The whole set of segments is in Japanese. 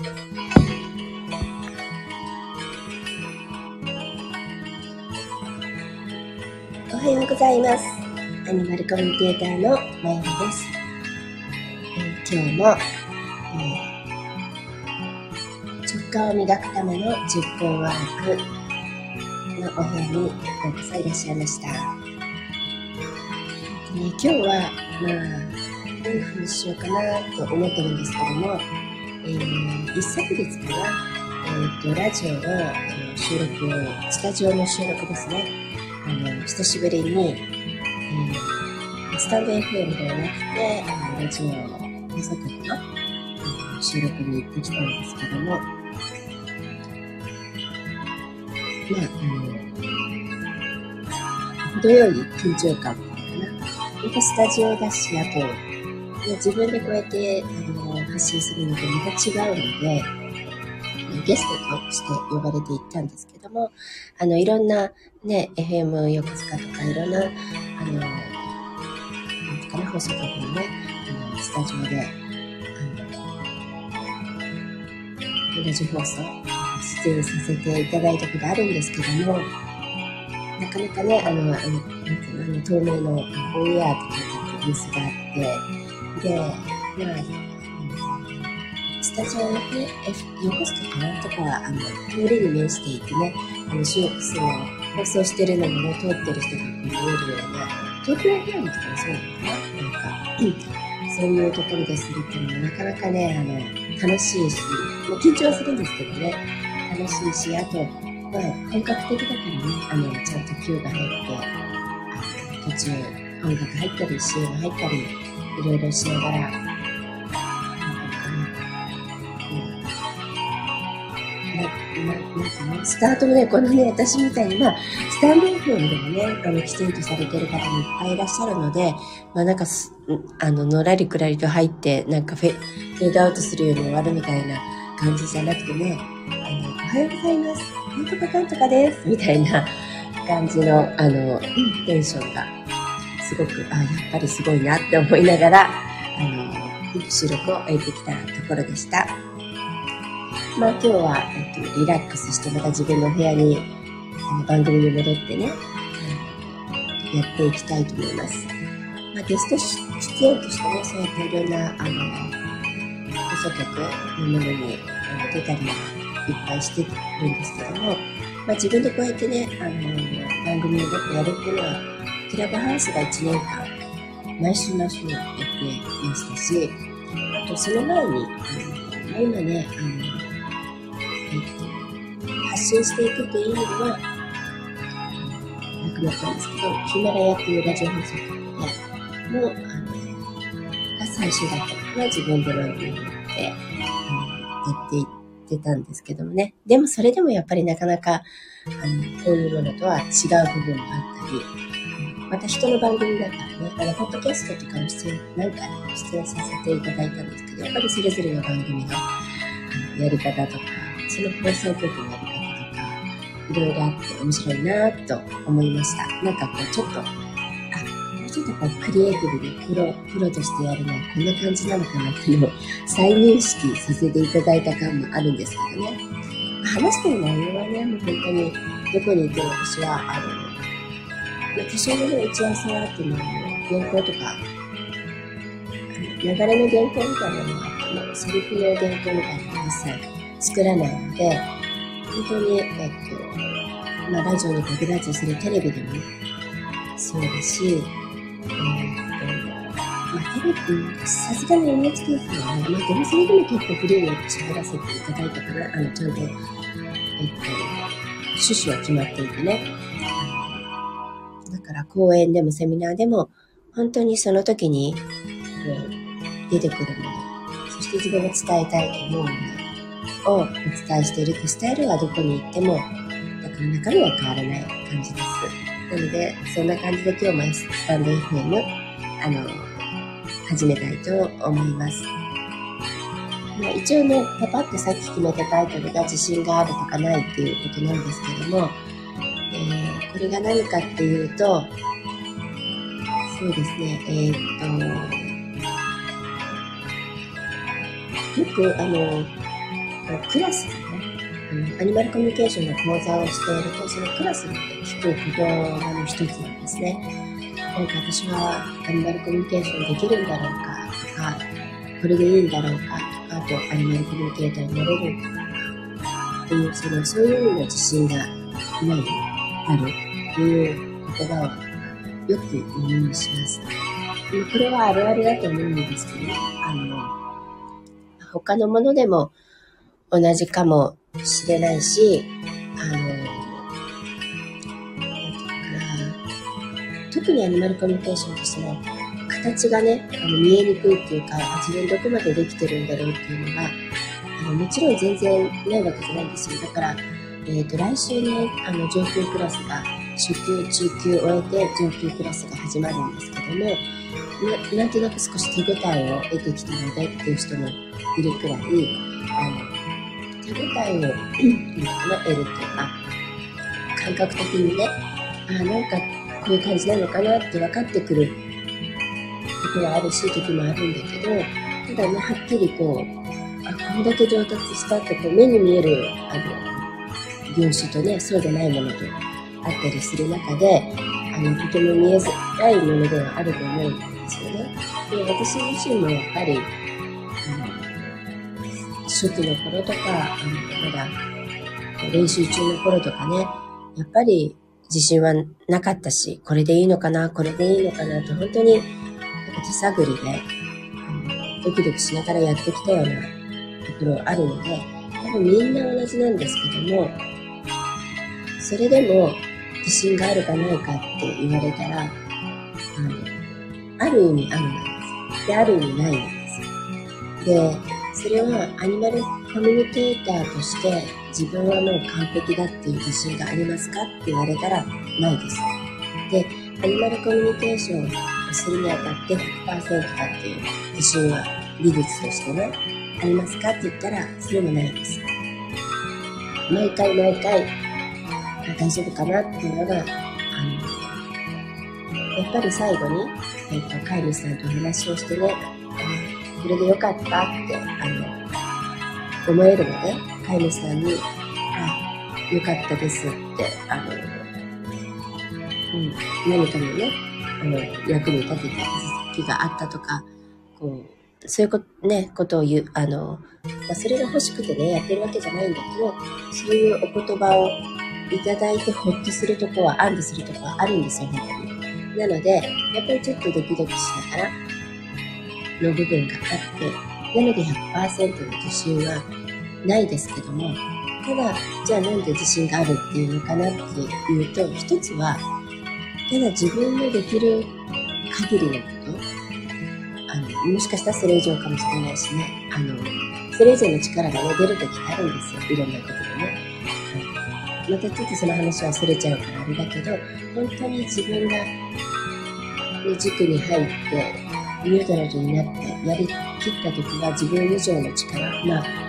おはようございます。アニマルコミュニケーターのまゆみです。えー、今日も、えー、直感を磨くための10分ワークのお部屋にようこそいらっしゃいました。ね、今日は、まあ、どういうふうにしようかなと思ってるんですけども、えー、一昨日から、えーと、ラジオの収録を、スタジオの収録ですね。あの、久しぶりに、えー、スタンド FM ではなくて、ラジオの放送局の、収録に行ってきたんですけども、まあ、あの、程よい緊張感もあるかな。またスタジオだし、あと、自分でこうやって、あの、発信するのとまた違うので、ゲストとして呼ばれていったんですけども、あの、いろんなね、FM 横須賀とかいろんな、あの、なんとかな、放送局のね、あの、スタジオで、あの、ラジオ放送、出演させていただいたことあるんですけども、なかなかね、あの、あの、なんていうの、あの、透明のオンエアとかってニュースがあって、で、まあ、スタジオのね、横須賀かなとか、あの、通りに面していてね、あの、その、放送してるのもね、通ってる人が見えるような、東京 FM とかもそうなのかななんか、そういうところでするっていうのはなかなかね、あの、楽しいし、まあ、緊張するんですけどね、楽しいし、あと、まあ、本格的だからね、あの、ちゃんと Q が入って、途中、音楽入ったり、CM 入ったり、いろいろしながら、スタートもね、このね、私みたいに、まあ、スタンド FM でもね、あの、きちんとされてる方もいっぱいいらっしゃるので、まあなんかあの、のらりくらりと入って、なんかフェフェードアウトするように終わるみたいな感じじゃなくてね、あの、おはようございます。なんとかかんとかです。みたいな感じの、あの、テンションが、すごく、あ、やっぱりすごいなって思いながら、あの、収録を終えてきたところでした。まあ今日は、えっと、リラックスしてまた自分の部屋に、あの番組に戻ってね、やっていきたいと思います。まあゲスト出演としてね、そうやっていろんな、あの、放送局のものに出たりいっぱいしてるんですけども、まあ自分でこうやってね、あの、番組をやるっていうのは、クラブハウスが1年間、毎週毎週やってましたし、あとその前に、あの今ね、あの、発信していくっていう意味では、なくなったんですけど、ヒマラヤっていうラジオ放送局、も、あの、が最初だったかな、自分で番組になって、やっていってたんですけどもね。でもそれでもやっぱりなかなか、あの、こういうものとは違う部分もあったり、また人の番組だからね、あの、ポッドキャストとかも出演、何回も出演させていただいたんですけど、やっぱりそれぞれの番組、の、やり方とか、その放送局のやり方いろいろあって面白いなと思いました。なんかこうちょっと、あ、もうちょっとこうクリエイティブでプロ、プロとしてやるのはこんな感じなのかなっていうのを再認識させていただいた感もあるんですけどね。話してる内容はね、もう本当にどこにいても私は、あの、多少のね、打ち合わせはあっても、原稿とか、流れの原稿みたいなのがあっても、セリフの原稿みたいなのを一切作らないので、本当に、えっと、まあ、ラジオに限らず、それテレビでもそうだし、えっと、まあ、テレビ、さすがに NHK さんはね、まあ、でもそれでも結構フリーに喋らせていただいたから、あの、ちゃんと、えっと、趣旨は決まっていてね。だから講演でもセミナーでも、本当にその時に、こう、出てくるもの、そして自分が伝えたいと思うもの、をお伝えしているとスタイルはどこに行っても、だから中身は変わらない感じです。なので、そんな感じで今日もスタンド FM、あの、始めたいと思います。まあ、一応ね、パパってさっき決めたタイトルが自信があるとかないっていうことなんですけども、えー、これが何かっていうと、そうですね、えー、っと、よく、あの、クラスでね、アニマルコミュニケーションの講座をしていると、そのクラスで聞く言葉の一つなんですね。何か私はアニマルコミュニケーションできるんだろうかとか、これでいいんだろうかとか、あとアニマルコミュニケーターになれるんだろうかっていう、その、そういう意味の自信がない、あるという言葉をよく耳にします。これはあるあるだと思うんですけど、あの、他のものでも同じかもしれないし、あの、特にアニマルコミュニケーションとしても、形がね、あの見えにくいっていうか、自分どこまでできてるんだろうっていうのが、あのもちろん全然ないわけじゃないんですよ。だから、えっ、ー、と、来週ね、あの、上級クラスが、初級、中級を終えて上級クラスが始まるんですけども、ななんとなく少し手応えを得てきたのでっていう人もいるくらい、あの、手応えを、今かな、得るっていうか、感覚的にね、あ、なんかこういう感じなのかなって分かってくることはあるし、時もあるんだけど、ただね、はっきりこう、あ、これだけ上達したってこう目に見える、あの、業種とね、そうでないものとあったりする中で、あの、とても見えづらいものではあると思うんですよね。で、私自身もやっぱり、初期の頃とか、あの、まだ練習中の頃とかね、やっぱり自信はなかったし、これでいいのかな、これでいいのかなと、本当に、なんか手探りで、あの、ドキドキしながらやってきたようなところあるので、多分みんな同じなんですけども、それでも自信があるかないかって言われたら、あの、ある意味あるなんです。で、ある意味ないんです。で、それはアニマルコミュニケーターとして自分はもう完璧だっていう自信がありますかって言われたらないです。で、アニマルコミュニケーションをするにあたって100%かっていう自信は技術としてね、ありますかって言ったらそれもないです。毎回毎回大丈夫かなっていうのが、あの、やっぱり最後に、えっ、と、飼い主さんとお話をしてね、これでよかったって、思えるので、飼い主さんに、あ、よかったですって、あの、うん、何かのね、あの、役に立てた気があったとか、こう、そういうこと、ね、ことを言う、あの、まあ、それが欲しくてね、やってるわけじゃないんだけど、そういうお言葉をいただいてほっとするとこは、安堵するとこはあるんですよ、本当に。なので、やっぱりちょっとドキドキしながら、の部分があって、なので100%の自信はないですけども、ただ、じゃあなんで自信があるっていうのかなっていうと、一つは、ただ自分のできる限りのこと、あの、もしかしたらそれ以上かもしれないしね、あの、それ以上の力がね、出るときってあるんですよ。いろんなことでね。またちょっとその話は忘れちゃうからあれだけど、本当に自分が、ね、塾に入って、ニュートラルになってやりきった時は自分以上の力、まあ、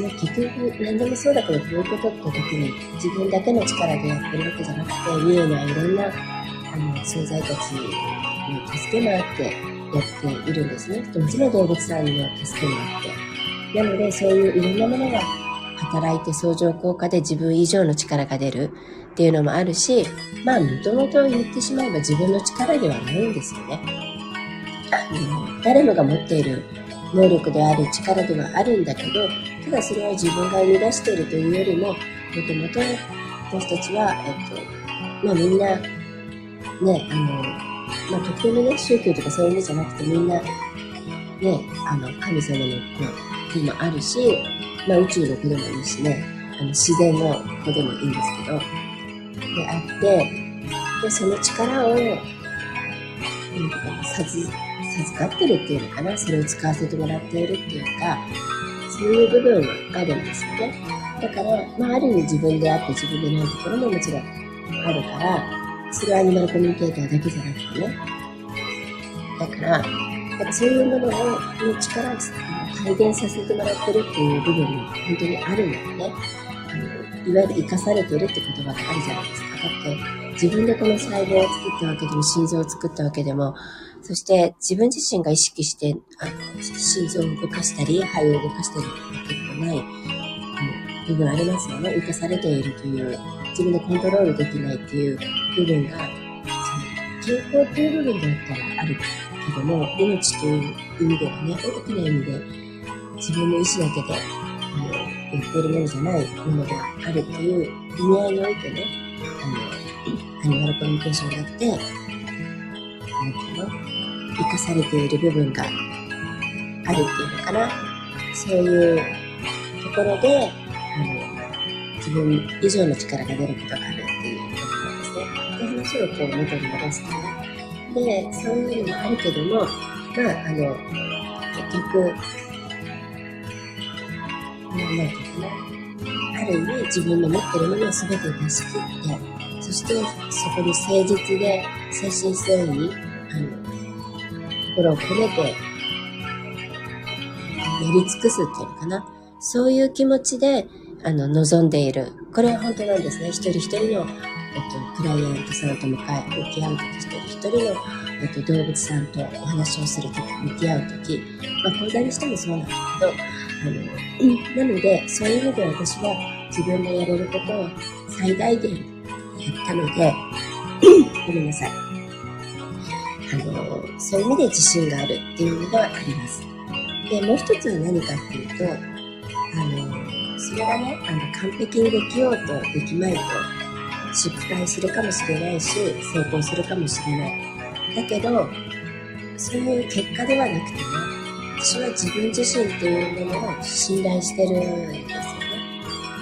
ね、結局何でもそうだけどこういうことって時に自分だけの力でやってるわけじゃなくて、見えないろんなあの存在たちに助けもあってやっているんですね。もちろん動物さんの助けもあって。なので、そういういろんなものが働いて相乗効果で自分以上の力が出るっていうのもあるし、まあ、もともと言ってしまえば自分の力ではないんですよね。誰もが持っている能力である力ではあるんだけど、ただそれは自分が生み出しているというよりも、もともと私たちは、えっと、まあみんな、ね、あの、まあ特定のね、宗教とかそういう意味じゃなくてみんな、ね、あの、神様の子でもあるし、まあ宇宙の子でもいいしね、あの自然の子でもいいんですけど、であって、で、その力を、うん、授かってるっていうのかな、それを使わせてもらっているっていうか、そういう部分はあるんですよね。だから、まあ、ある意味自分であって自分でないところももちろんあるから、それはアニマルコミュニケーターだけじゃなくてね。だから、かそういうものを、の力を体現させてもらってるっていう部分も本当にあるのでね。あのいわゆる生かされてるって言葉があるじゃないですか。だって、自分でこの細胞を作ったわけでも、心臓を作ったわけでも、そして自分自身が意識して、あの、心臓を動かしたり、肺を動かしたりってことない、うん、部分ありますよね。生かされているという、自分でコントロールできないっていう部分が、その健康っていう部分だったらあるけども、命という意味ではね、大きな意味で、自分の意思だけで、あの、やっているものじゃないものがあるっていう意味合いにおいてね、あの、アニマルコミュニケーションだって、なんていうの？生かされている部分があるっていうのかな。そういうところで、あの、自分以上の力が出ることがあるっていうことなんですね。で、話をこう元に戻すとね。で、そういうのもあるけども、まあ、あの、結局、なんていうかな。ある意味自分の持ってるものを全て出し切って、そしてそこに誠実で精神誠意、あの、心を込めて、やり尽くすっていうのかな。そういう気持ちで、あの、望んでいる。これは本当なんですね。一人一人の、えっと、クライアントさんと向かい、向き合うとき、一人一人の、えっと、動物さんとお話をするとき、向き合うとき、まあ、講座にしてもそうなんだけど、あの、なので、そういう意味で私は自分のやれることを最大限やったので、ごめんなさい。あの、そういう意味で自信があるっていうのがあります。で、もう一つは何かっていうと、あの、それがね、あの、完璧にできようとできまいと、失敗するかもしれないし、成功するかもしれない。だけど、そういう結果ではなくてね、私は自分自身っていうものを信頼してるんですよね。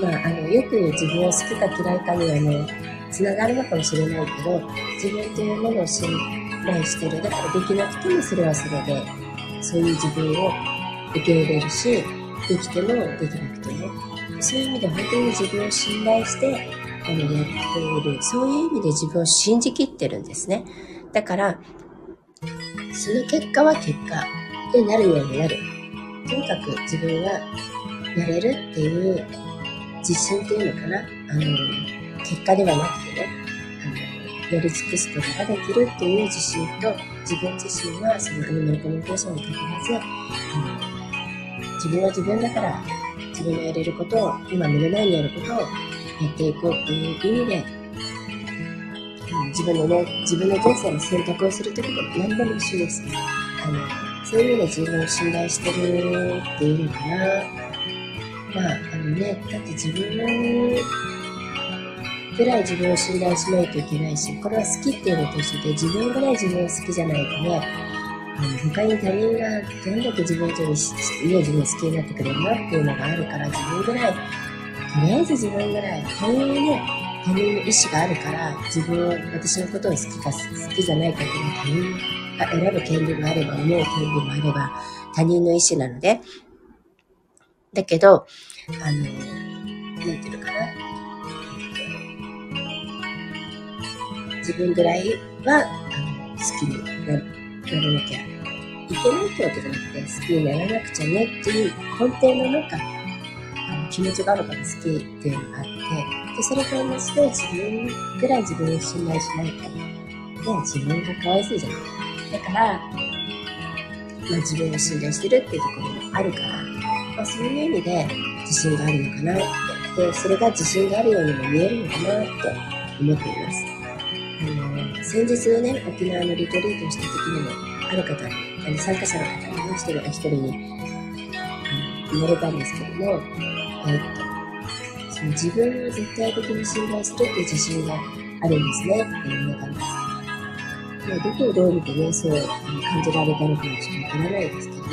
まあ、あの、よく言う自分を好きか嫌いかにはね、つながるのかもしれないけど、自分っていうものを信来してる。だからできなくてもそれはそれで、そういう自分を受け入れるし、できてもできなくても。そういう意味で本当に自分を信頼して、あの、やっている。そういう意味で自分を信じきってるんですね。だから、その結果は結果でなるようになる。とにかく自分はやれるっていう自信っていうのかな。あの、結果ではなくてね。やり尽くすことができるっていう自信と、自分自身はそのアニマルコミュニケーションにかかわらず、あの、自分は自分だから、自分のやれることを、今目の前にやることをやっていこうっていう意味で、うん自分のね、自分の人生の選択をするってこときで何でも一緒です。あの、そういう意味で自分を信頼してるっていうのかな。まあ、あのね、だって自分ぐらい自分を信頼しないといけないし、これは好きっていうのと一緒で、自分ぐらい自分を好きじゃないとね、あの他に他人がどんだけ自分以上に、ね、自分を好きになってくれるのっていうのがあるから、自分ぐらい、とりあえず自分ぐらい、こういうね、他人の意思があるから、自分を、私のことを好きか好きじゃないかっていうのは他人が選ぶ権利もあれば、思う権利もあれば、他人の意思なので、だけど、あの、なんていうのかな。自分ぐらいは、あの、好きにならなきゃいけないってわけじゃなくて、好きにならなくちゃねっていう根底のなんか、あの気持ちがあるから好きっていうのがあって、で、それと同じで自分ぐらい自分を信頼しないと、ね、自分がかわいそうじゃない。だから、まあ、自分を信頼してるっていうところもあるから、まあ、そういう意味で自信があるのかなって、で、それが自信があるようにも見えるのかなって思っています。あの、先日のね、沖縄のリトリートをした時にも、ある方、あの参加者の方に、一人が一人に、言われたんですけども、えっと、その自分を絶対的に信頼するっていう自信があるんですね、って言われたんです。まあ、どこをどう見てね、そう感じられたのかはちょっとわからないですけども、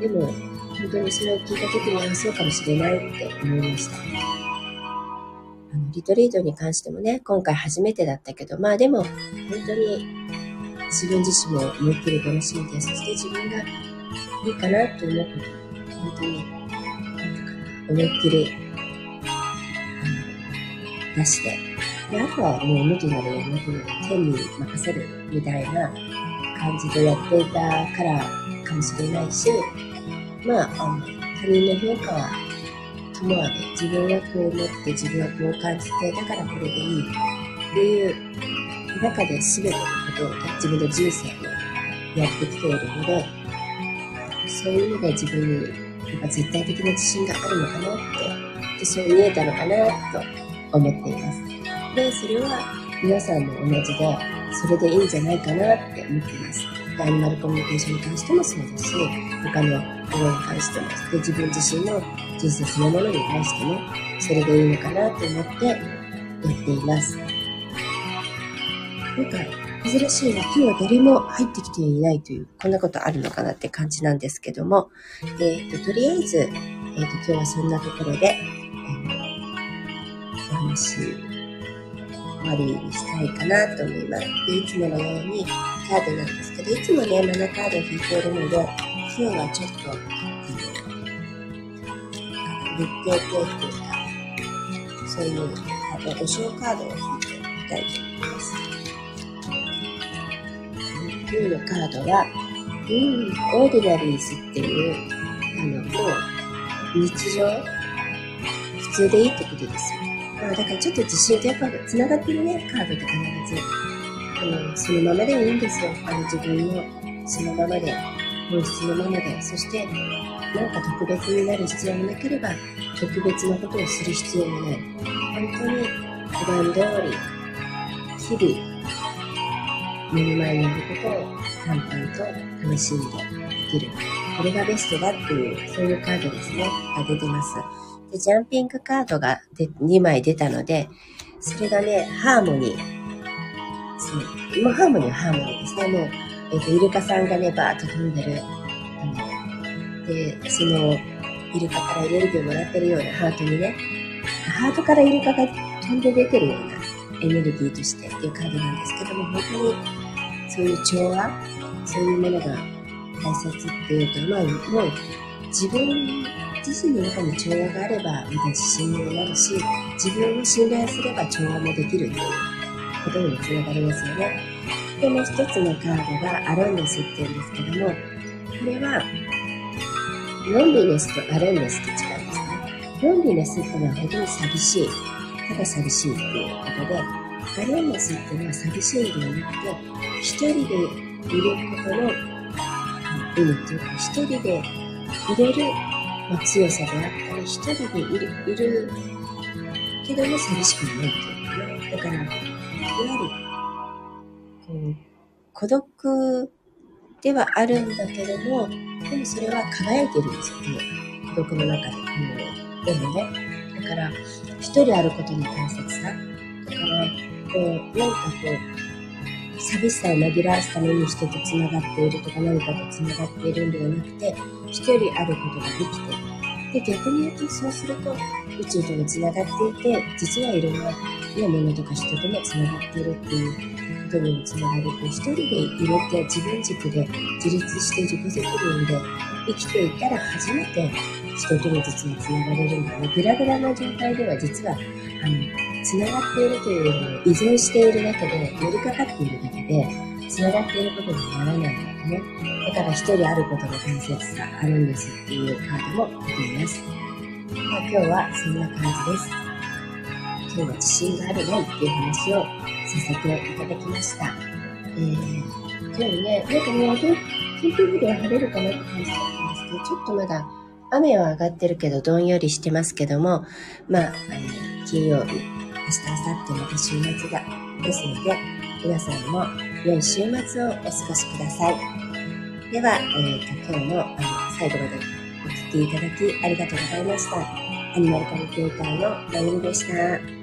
でも、本当にそれを聞いた時にはそうかもしれないって思いました。リトリートに関してもね、今回初めてだったけど、まあでも、本当に自分自身も思いっきり楽しんで、そして自分がいいかなと思うこと、本当に、思いっきり、出して、で、あとはもう無理なるやることで天に任せるみたいな感じでやっていたからかもしれないし、まあ、あの、他人の評価はともあ、自分はこう思って自分はこう感じて、だからこれでいいっていう中で全てのことを、自分の人生のやってきているので、そういう意味で自分にやっぱ絶対的な自信があるのかなって、でそう見えたのかなと思っています。で、それは皆さんも同じで、それでいいんじゃないかなって思っています。アニマルコミュニケーションに関してもそうだし、他のものに関しても、で自分自身の人生そのものに対しても、それでいいのかなと思ってやっています。なんか、珍しいな。今日は誰も入ってきていないという、こんなことあるのかなって感じなんですけども、え、ー、と、とりあえず、えっ、と、今日はそんなところで、えー、お話終わりにしたいかなと思います。で、いつものようにカードなんですけど、いつもね、7カードを引いているので、今日はちょっと、日程系というか、そういうカード、お正カードを引いてみたいと思います。今日のカードは、うん、オーディナリーズっていう、あの、もう、日常、普通でいいってことですよ。あだからちょっと自信とやっぱ繋がってるね、カードって必ず。あの、そのままでいいんですよ。あの、自分のそのままで、本質のままで。そして、なんか特別になる必要もなければ、特別なことをする必要もない。本当に普段通り、日々、目の前にあることを淡々と楽しんで生きる。これがベストだっていう、そういうカードですね、が出てます。で、ジャンピングカードがで2枚出たので、それがね、ハーモニー。そう。もうハーモニーはハーモニーですね。もう、えっ、ー、と、イルカさんがね、バーッと飛んでる。で、その、イルカからエネルギーをもらってるようなハートにね、ハートからイルカが飛んで出てるようなエネルギーとしてっていうカードなんですけども、本当にそういう調和、そういうものが大切っていうと、まあ、もう自分自身の中に調和があれば、また自信にもなるし、自分を信頼すれば調和もできるということにもつながりますよね。で、も一つのカードがアロンネスっていうんですけども、これは、ロンリネスとアロンネスって違うんですね。ロンリネスっていうのは本当に寂しい。ただ寂しいっていうことで、アロンネスっていうのは寂しいんではなくて、一人でいることの意味っていうか、一人でいれるま、強さであったり、一人でいる、いるけども寂しくないっていうかね。だから、いわゆる、こう、孤独ではあるんだけれども、でもそれは輝いてるんですよ、ね。孤独の中で。うん、でもね、だから、一人あることの大切さ。だから、こう、なんかこう、寂しさを紛らわすために人と繋がっているとか何かと繋がっているんではなくて、一人あることができてで、逆に言うと、そうすると、宇宙とも繋がっていて、実はいろんな、ね、ものとか人とも繋がっているっていうとにも繋がる、一人でいるって自分軸で自立して自己責任で生きていたら初めて人とも実は繋がれるんだね。グラグラな状態では実は、あの、繋がっているというよりも依存しているだけで、寄りかかっているだけで、繋がっていることにならないんだよね。だから一人あることの大切さあるんですっていうカードも出ています。まあ、今日はそんな感じです。今日は自信があるないっていう話をさせていただきました。えー、今日ね、なんかもう天気部では晴れるかなって感じだったんですけど、ちょっとまだ雨は上がってるけど、どんよりしてますけども、まあ、あの金曜日、明日、明後日また週末が、ですので、皆さんも良い週末をお過ごしください。では、えーと、今日もあの最後までお聴きいただきありがとうございました。アニマルコミュニケーターのまゆみでした。